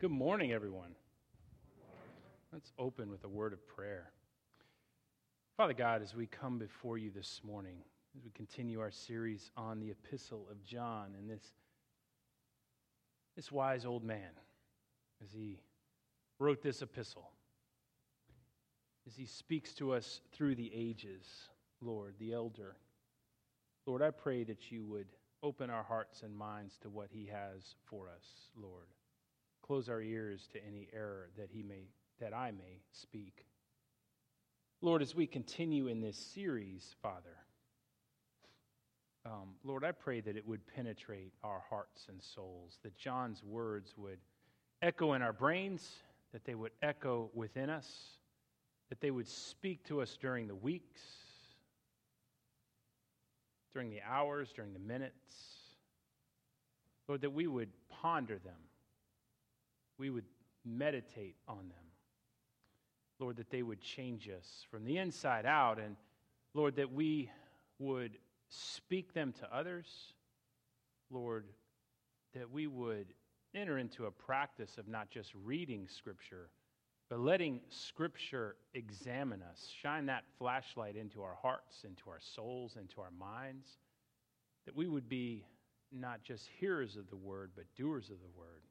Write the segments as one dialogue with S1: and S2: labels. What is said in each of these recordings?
S1: Good morning, everyone. Let's open with a word of prayer. Father God, as we come before you this morning, as we continue our series on the epistle of John and this, this wise old man, as he wrote this epistle, as he speaks to us through the ages, Lord, the elder, Lord, I pray that you would open our hearts and minds to what he has for us, Lord. Close our ears to any error that he may that I may speak. Lord, as we continue in this series, Father, um, Lord, I pray that it would penetrate our hearts and souls, that John's words would echo in our brains, that they would echo within us, that they would speak to us during the weeks, during the hours, during the minutes. Lord, that we would ponder them, we would meditate on them. Lord, that they would change us from the inside out, and Lord, that we would speak them to others. Lord, that we would enter into a practice of not just reading Scripture, but letting Scripture examine us, shine that flashlight into our hearts, into our souls, into our minds, that we would be not just hearers of the Word, but doers of the Word.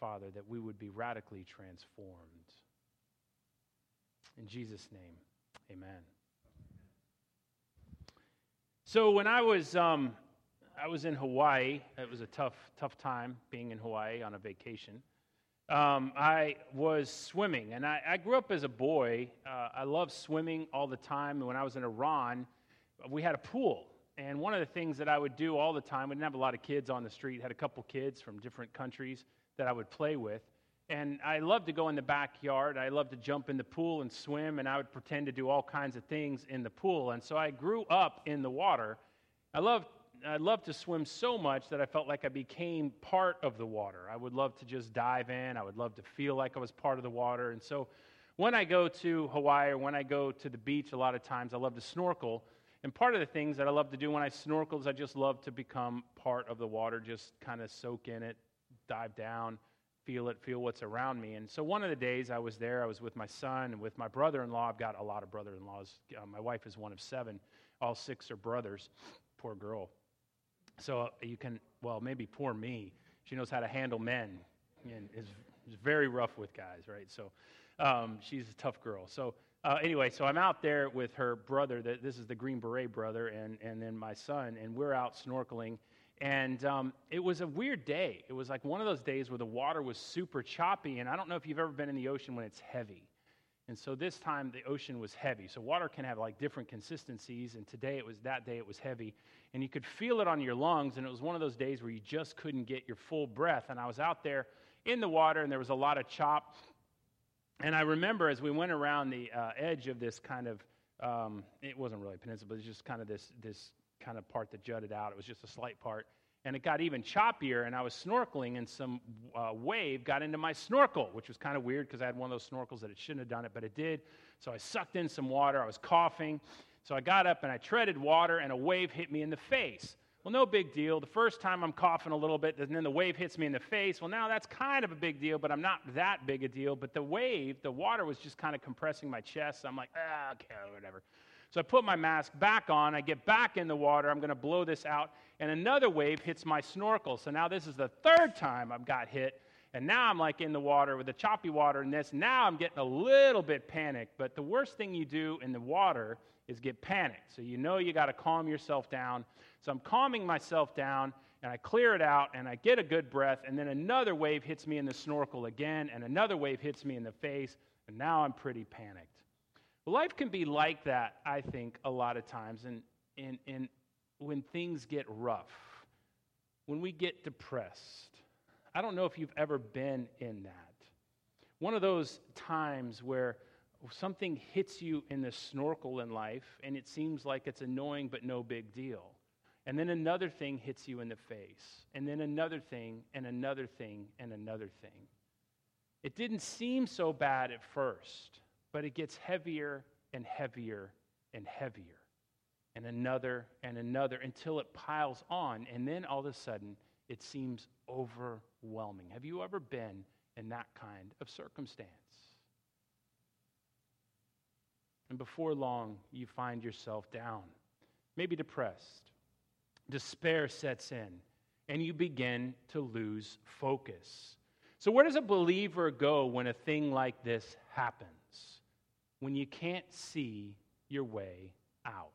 S1: Father, that we would be radically transformed. In Jesus' name, amen. So when I was um, I was in Hawaii, it was a tough tough time being in Hawaii on a vacation um, I was swimming, and I, I, grew up as a boy. Uh, I loved swimming all the time. And When I was in Iran, we had a pool, and one of the things that I would do all the time, we didn't have a lot of kids on the street, had a couple kids from different countries that I would play with. And I loved to go in the backyard. I loved to jump in the pool and swim, and I would pretend to do all kinds of things in the pool. And so I grew up in the water. I loved I loved to swim so much that I felt like I became part of the water. I would love to just dive in. I would love to feel like I was part of the water. And so when I go to Hawaii or when I go to the beach, a lot of times I love to snorkel. And part of the things that I love to do when I snorkel is I just love to become part of the water, just kind of soak in it, dive down, feel it, feel what's around me. And so one of the days I was there, I was with my son and with my brother in law. I've got a lot of brother in laws. Uh, my wife is one of seven, all six are brothers. Poor girl. So you can, well, maybe poor me. She knows how to handle men and is, is very rough with guys, right? So um, she's a tough girl. So uh, anyway, so I'm out there with her brother. This is the Green Beret brother, and and then my son, and we're out snorkeling. And um, it was a weird day. It was like one of those days where the water was super choppy, and I don't know if you've ever been in the ocean when it's heavy. And so this time the ocean was heavy. So water can have like different consistencies. And today it was that day it was heavy. And you could feel it on your lungs. And it was one of those days where you just couldn't get your full breath. And I was out there in the water and there was a lot of chop. And I remember as we went around the uh, edge of this kind of, um, it wasn't really a peninsula, but it was just kind of this, this kind of part that jutted out. It was just a slight part. And it got even choppier and i was snorkeling and some uh, wave got into my snorkel which was kind of weird because i had one of those snorkels that it shouldn't have done it but it did. So i sucked in some water. I was coughing. So i got up and i treaded water and a wave hit me in the face well no big deal the first time i'm coughing a little bit and then the wave hits me in the face well now that's kind of a big deal but i'm not that big a deal but the wave the water was just kind of compressing my chest so i'm like ah okay whatever so I put my mask back on. I get back in the water. I'm going to blow this out. And another wave hits my snorkel. So now this is the third time I've got hit. And now I'm like in the water with the choppy water and this. Now I'm getting a little bit panicked. But the worst thing you do in the water is get panicked. So you know you got to calm yourself down. So I'm calming myself down and I clear it out and I get a good breath. And then another wave hits me in the snorkel again. And another wave hits me in the face. And now I'm pretty panicked. Life can be like that, I think, a lot of times. And, and, and when things get rough, when we get depressed, I don't know if you've ever been in that. One of those times where something hits you in the snorkel in life and it seems like it's annoying but no big deal. And then another thing hits you in the face, and then another thing, and another thing, and another thing. It didn't seem so bad at first but it gets heavier and heavier and heavier. And another and another until it piles on. And then all of a sudden, it seems overwhelming. Have you ever been in that kind of circumstance? And before long, you find yourself down, maybe depressed. Despair sets in, and you begin to lose focus. So, where does a believer go when a thing like this happens? When you can't see your way out?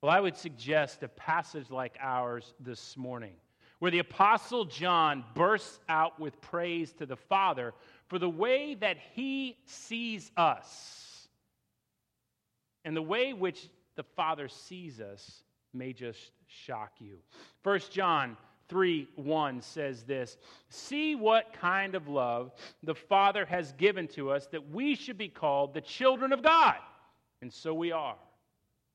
S1: Well, I would suggest a passage like ours this morning, where the Apostle John bursts out with praise to the Father for the way that he sees us. And the way which the Father sees us may just shock you. 1 John 3 1 says this See what kind of love the Father has given to us that we should be called the children of God. And so we are.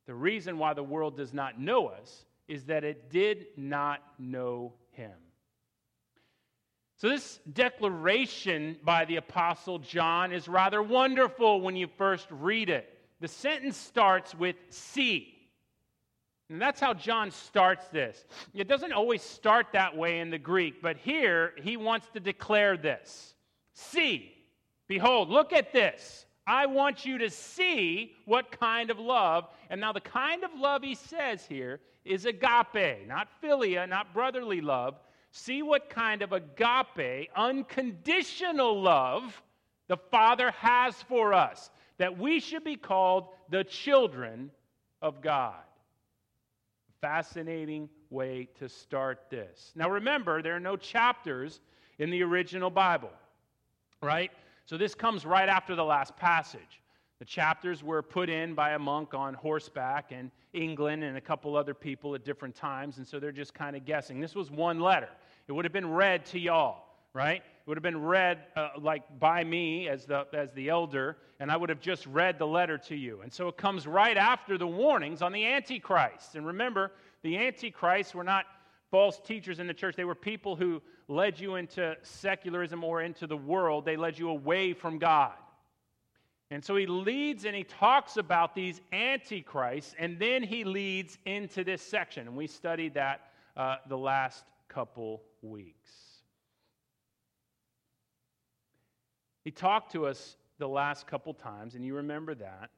S1: The reason why the world does not know us is that it did not know him. So, this declaration by the Apostle John is rather wonderful when you first read it. The sentence starts with see. And that's how John starts this. It doesn't always start that way in the Greek, but here he wants to declare this See, behold, look at this. I want you to see what kind of love. And now, the kind of love he says here is agape, not philia, not brotherly love. See what kind of agape, unconditional love the Father has for us, that we should be called the children of God. Fascinating way to start this. Now, remember, there are no chapters in the original Bible, right? So this comes right after the last passage. The chapters were put in by a monk on horseback in England and a couple other people at different times, and so they're just kind of guessing. This was one letter. It would have been read to y'all, right? It would have been read uh, like by me as the, as the elder, and I would have just read the letter to you. And so it comes right after the warnings on the Antichrist. And remember, the Antichrist were not false teachers in the church. They were people who led you into secularism or into the world, they led you away from God. And so he leads and he talks about these antichrists, and then he leads into this section. And we studied that uh, the last couple weeks. He talked to us the last couple times, and you remember that,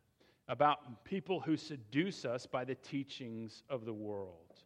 S1: about people who seduce us by the teachings of the world.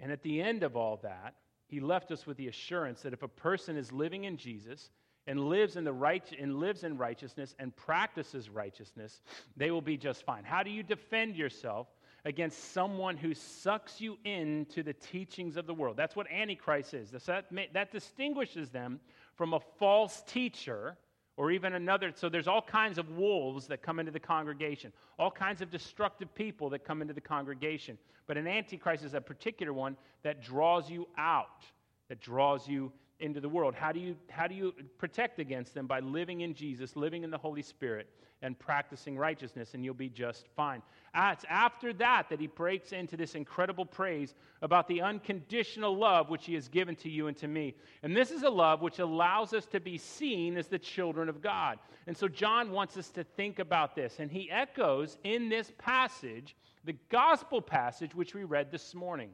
S1: And at the end of all that, he left us with the assurance that if a person is living in Jesus and lives in the right and lives in righteousness and practices righteousness, they will be just fine. How do you defend yourself against someone who sucks you into the teachings of the world? That's what Antichrist is. That, that distinguishes them from a false teacher or even another. So there's all kinds of wolves that come into the congregation, all kinds of destructive people that come into the congregation. But an antichrist is a particular one that draws you out, that draws you into the world. How do you, how do you protect against them? By living in Jesus, living in the Holy Spirit, and practicing righteousness, and you'll be just fine. Ah, it's after that that he breaks into this incredible praise about the unconditional love which he has given to you and to me. And this is a love which allows us to be seen as the children of God. And so John wants us to think about this, and he echoes in this passage the gospel passage which we read this morning.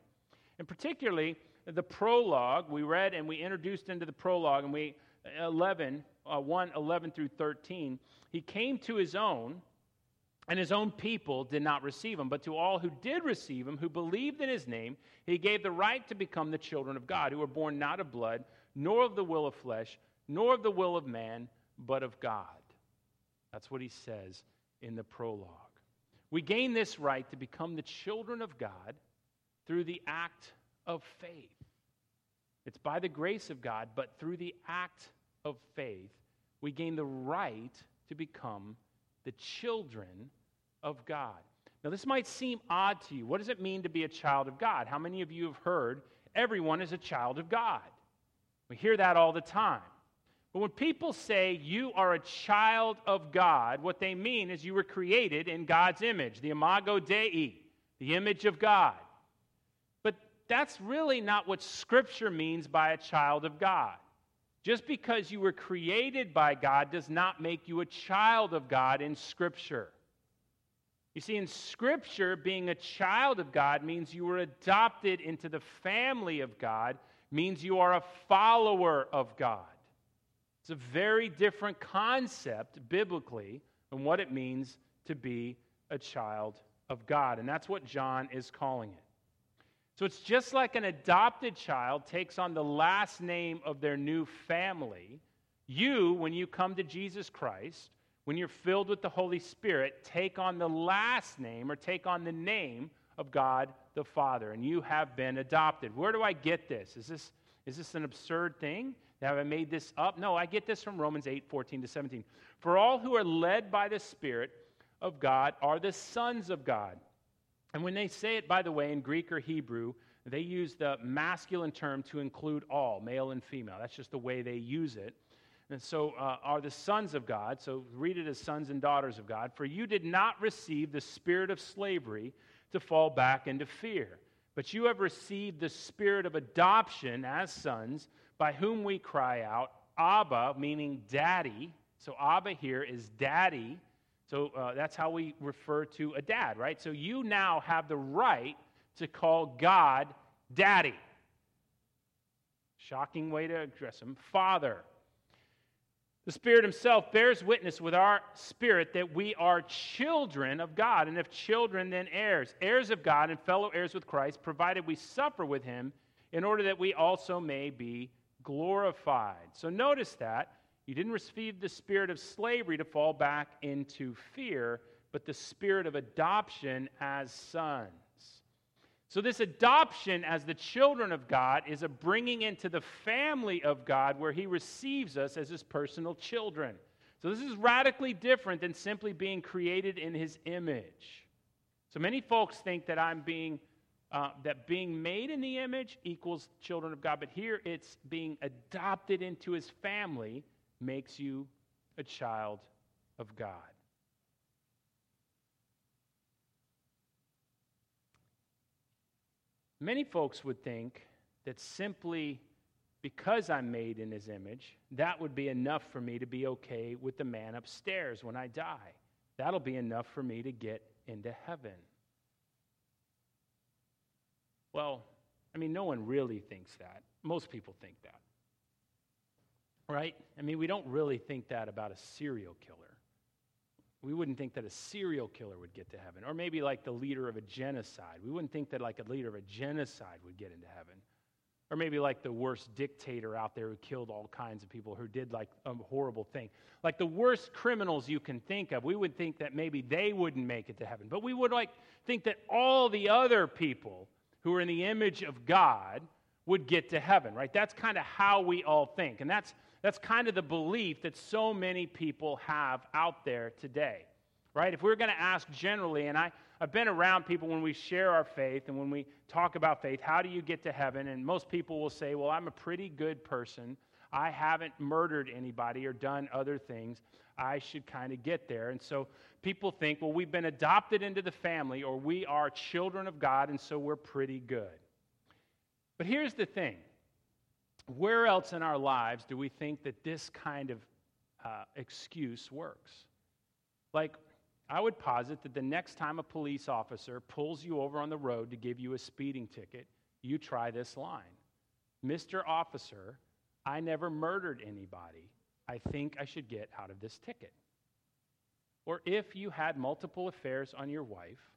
S1: And particularly, the prologue we read and we introduced into the prologue and we 11 uh, 1 11 through 13 he came to his own and his own people did not receive him. But to all who did receive him who believed in his name he gave the right to become the children of god who were born not of blood nor of the will of flesh nor of the will of man but of god. That's what he says in the prologue. We gain this right to become the children of god through the act of faith it's by the grace of God, but through the act of faith, we gain the right to become the children of God. Now, this might seem odd to you. What does it mean to be a child of God? How many of you have heard everyone is a child of God? We hear that all the time. But when people say you are a child of God, what they mean is you were created in God's image, the imago Dei, the image of God that's really not what Scripture means by a child of God. Just because you were created by God does not make you a child of God in Scripture. You see, in Scripture, being a child of God means you were adopted into the family of God, means you are a follower of God. It's a very different concept biblically than what it means to be a child of God. And that's what John is calling it. So it's just like an adopted child takes on the last name of their new family. You, when you come to Jesus Christ, when you're filled with the Holy Spirit, take on the last name or take on the name of God the Father, and you have been adopted. Where do I get this? Is this, is this an absurd thing? Have I made this up? No, I get this from Romans 8 14 to 17. For all who are led by the Spirit of God are the sons of God. And when they say it, by the way, in Greek or Hebrew, they use the masculine term to include all, male and female. That's just the way they use it. And so uh, are the sons of God. So read it as sons and daughters of God. For you did not receive the spirit of slavery to fall back into fear, but you have received the spirit of adoption as sons, by whom we cry out, Abba, meaning daddy. So Abba here is daddy. So uh, that's how we refer to a dad, right? So you now have the right to call God daddy. Shocking way to address him. Father. The Spirit Himself bears witness with our spirit that we are children of God, and if children, then heirs, heirs of God and fellow heirs with Christ, provided we suffer with Him, in order that we also may be glorified. So notice that you didn't receive the spirit of slavery to fall back into fear, but the spirit of adoption as sons. So, this adoption as the children of God is a bringing into the family of God where He receives us as His personal children. So, this is radically different than simply being created in His image. So, many folks think that I'm being. Uh, that being made in the image equals children of God, but here it's being adopted into his family makes you a child of God. Many folks would think that simply because I'm made in his image, that would be enough for me to be okay with the man upstairs when I die. That'll be enough for me to get into heaven. Well, I mean, no one really thinks that. Most people think that. Right? I mean, we don't really think that about a serial killer. We wouldn't think that a serial killer would get to heaven. Or maybe like the leader of a genocide. We wouldn't think that like a leader of a genocide would get into heaven. Or maybe like the worst dictator out there who killed all kinds of people, who did like a horrible thing. Like the worst criminals you can think of, we would think that maybe they wouldn't make it to heaven. But we would like think that all the other people who are in the image of God would get to heaven, right? That's kind of how we all think. And that's that's kind of the belief that so many people have out there today, right? If we we're going to ask generally, and I, I've been around people when we share our faith and when we talk about faith, how do you get to heaven? And most people will say, well, I'm a pretty good person. I haven't murdered anybody or done other things. I should kind of get there. And so people think, well, we've been adopted into the family or we are children of God, and so we're pretty good. But here's the thing where else in our lives do we think that this kind of uh, excuse works? Like, I would posit that the next time a police officer pulls you over on the road to give you a speeding ticket, you try this line Mr. Officer, I never murdered anybody. I think I should get out of this ticket. Or if you had multiple affairs on your wife,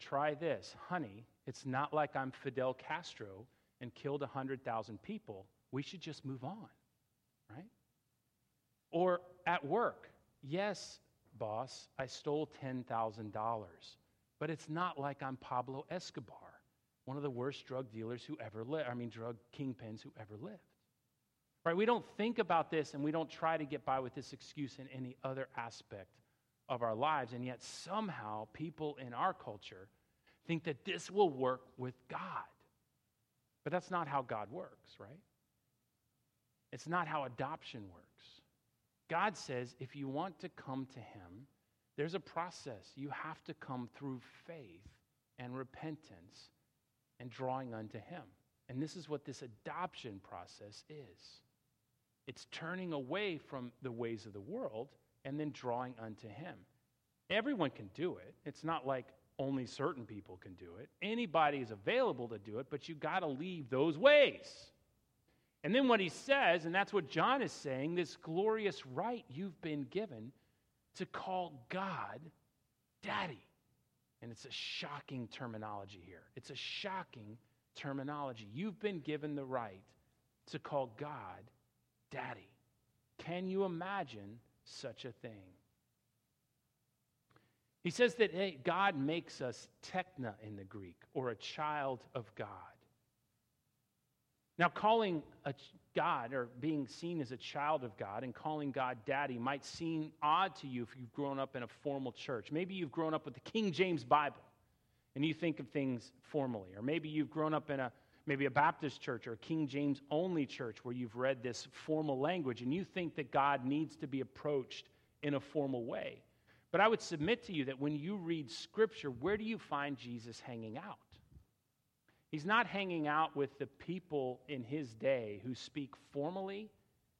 S1: try this Honey, it's not like I'm Fidel Castro and killed 100,000 people we should just move on, right? Or at work, yes, boss, I stole $10,000, but it's not like I'm Pablo Escobar, one of the worst drug dealers who ever lived, I mean, drug kingpins who ever lived. Right? We don't think about this and we don't try to get by with this excuse in any other aspect of our lives, and yet somehow people in our culture think that this will work with God. But that's not how God works, right? It's not how adoption works. God says if you want to come to Him, there's a process. You have to come through faith and repentance and drawing unto Him. And this is what this adoption process is it's turning away from the ways of the world and then drawing unto Him. everyone can do it. It's not like only certain people can do it. Anybody is available to do it, but you got to leave those ways. And then what he says, and that's what John is saying, this glorious right you've been given to call God daddy. And it's a shocking terminology here. It's a shocking terminology. You've been given the right to call God daddy. Can you imagine such a thing? He says that hey, God makes us tekna in the Greek, or a child of God. Now, calling a God or being seen as a child of God and calling God daddy might seem odd to you if you've grown up in a formal church. Maybe you've grown up with the King James Bible and you think of things formally. Or maybe you've grown up in a maybe a Baptist church or a King James only church where you've read this formal language and you think that God needs to be approached in a formal way. But I would submit to you that when you read Scripture, where do you find Jesus hanging out? He's not hanging out with the people in his day who speak formally.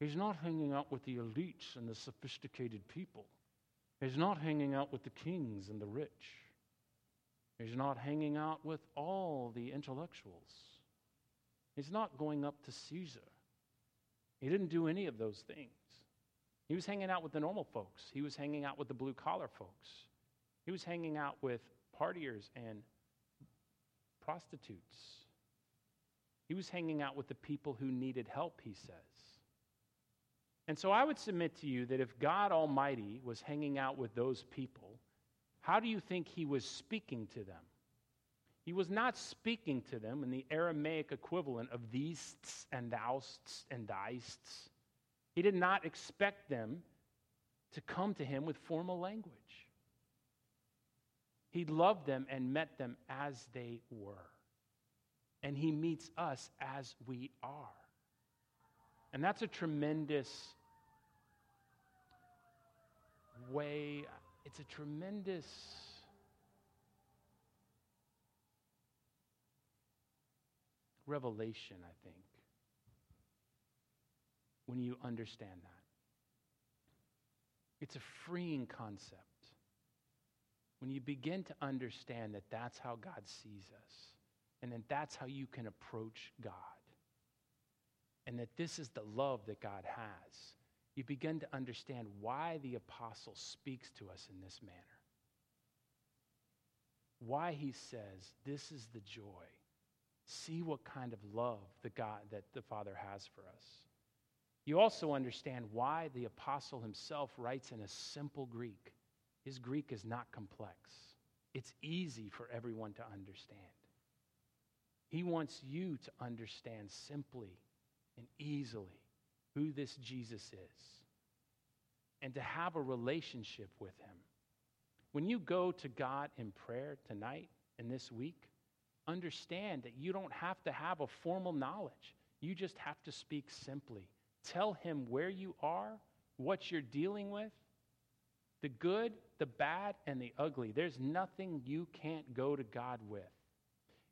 S1: He's not hanging out with the elites and the sophisticated people. He's not hanging out with the kings and the rich. He's not hanging out with all the intellectuals. He's not going up to Caesar. He didn't do any of those things. He was hanging out with the normal folks, he was hanging out with the blue collar folks, he was hanging out with partiers and prostitutes. He was hanging out with the people who needed help, he says. And so I would submit to you that if God Almighty was hanging out with those people, how do you think he was speaking to them? He was not speaking to them in the Aramaic equivalent of these and thousts and thyists. He did not expect them to come to him with formal language. He loved them and met them as they were. And he meets us as we are. And that's a tremendous way, it's a tremendous revelation, I think, when you understand that. It's a freeing concept. When you begin to understand that that's how God sees us, and that that's how you can approach God, and that this is the love that God has, you begin to understand why the apostle speaks to us in this manner. Why he says, This is the joy see what kind of love the God that the Father has for us. You also understand why the apostle himself writes in a simple Greek. His Greek is not complex. It's easy for everyone to understand. He wants you to understand simply and easily who this Jesus is and to have a relationship with him. When you go to God in prayer tonight and this week, understand that you don't have to have a formal knowledge. You just have to speak simply. Tell him where you are, what you're dealing with, the good, the bad, and the ugly. There's nothing you can't go to God with.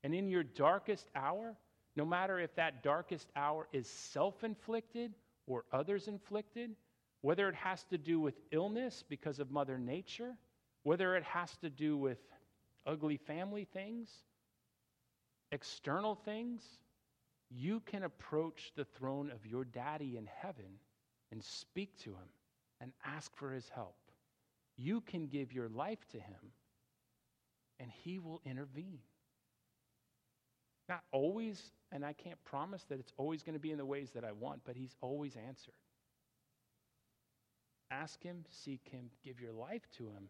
S1: And in your darkest hour, no matter if that darkest hour is self inflicted or others inflicted, whether it has to do with illness because of Mother Nature, whether it has to do with ugly family things, external things, you can approach the throne of your daddy in heaven and speak to him and ask for his help. You can give your life to him and he will intervene. Not always, and I can't promise that it's always going to be in the ways that I want, but he's always answered. Ask him, seek him, give your life to him,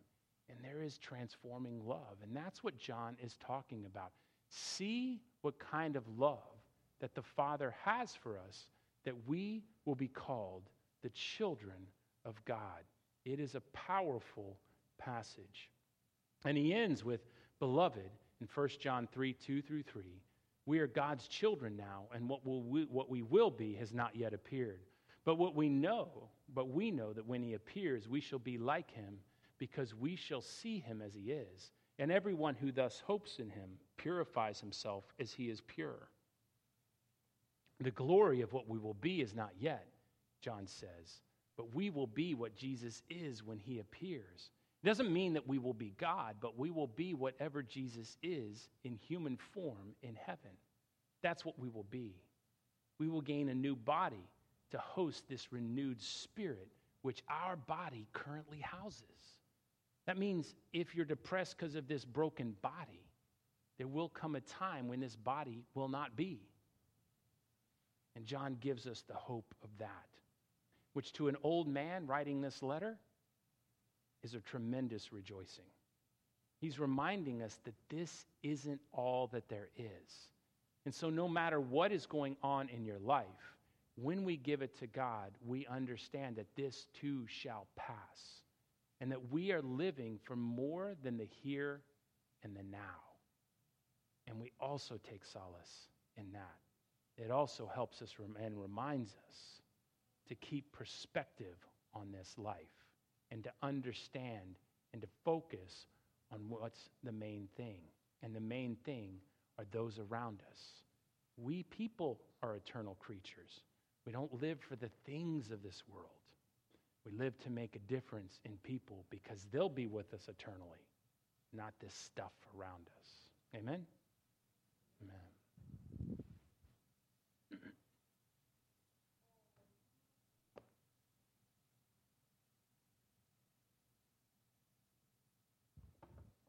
S1: and there is transforming love. And that's what John is talking about. See what kind of love that the Father has for us that we will be called the children of God. It is a powerful passage. And he ends with, Beloved, in 1 John 3 2 through 3, we are God's children now, and what, will we, what we will be has not yet appeared. But what we know, but we know that when he appears, we shall be like him, because we shall see him as he is. And everyone who thus hopes in him purifies himself as he is pure. The glory of what we will be is not yet, John says, but we will be what Jesus is when he appears. It doesn't mean that we will be God, but we will be whatever Jesus is in human form in heaven. That's what we will be. We will gain a new body to host this renewed spirit, which our body currently houses. That means if you're depressed because of this broken body, there will come a time when this body will not be. And John gives us the hope of that, which to an old man writing this letter is a tremendous rejoicing. He's reminding us that this isn't all that there is. And so, no matter what is going on in your life, when we give it to God, we understand that this too shall pass and that we are living for more than the here and the now. And we also take solace in that. It also helps us and reminds us to keep perspective on this life and to understand and to focus on what's the main thing. And the main thing are those around us. We people are eternal creatures. We don't live for the things of this world. We live to make a difference in people because they'll be with us eternally, not this stuff around us. Amen? Amen.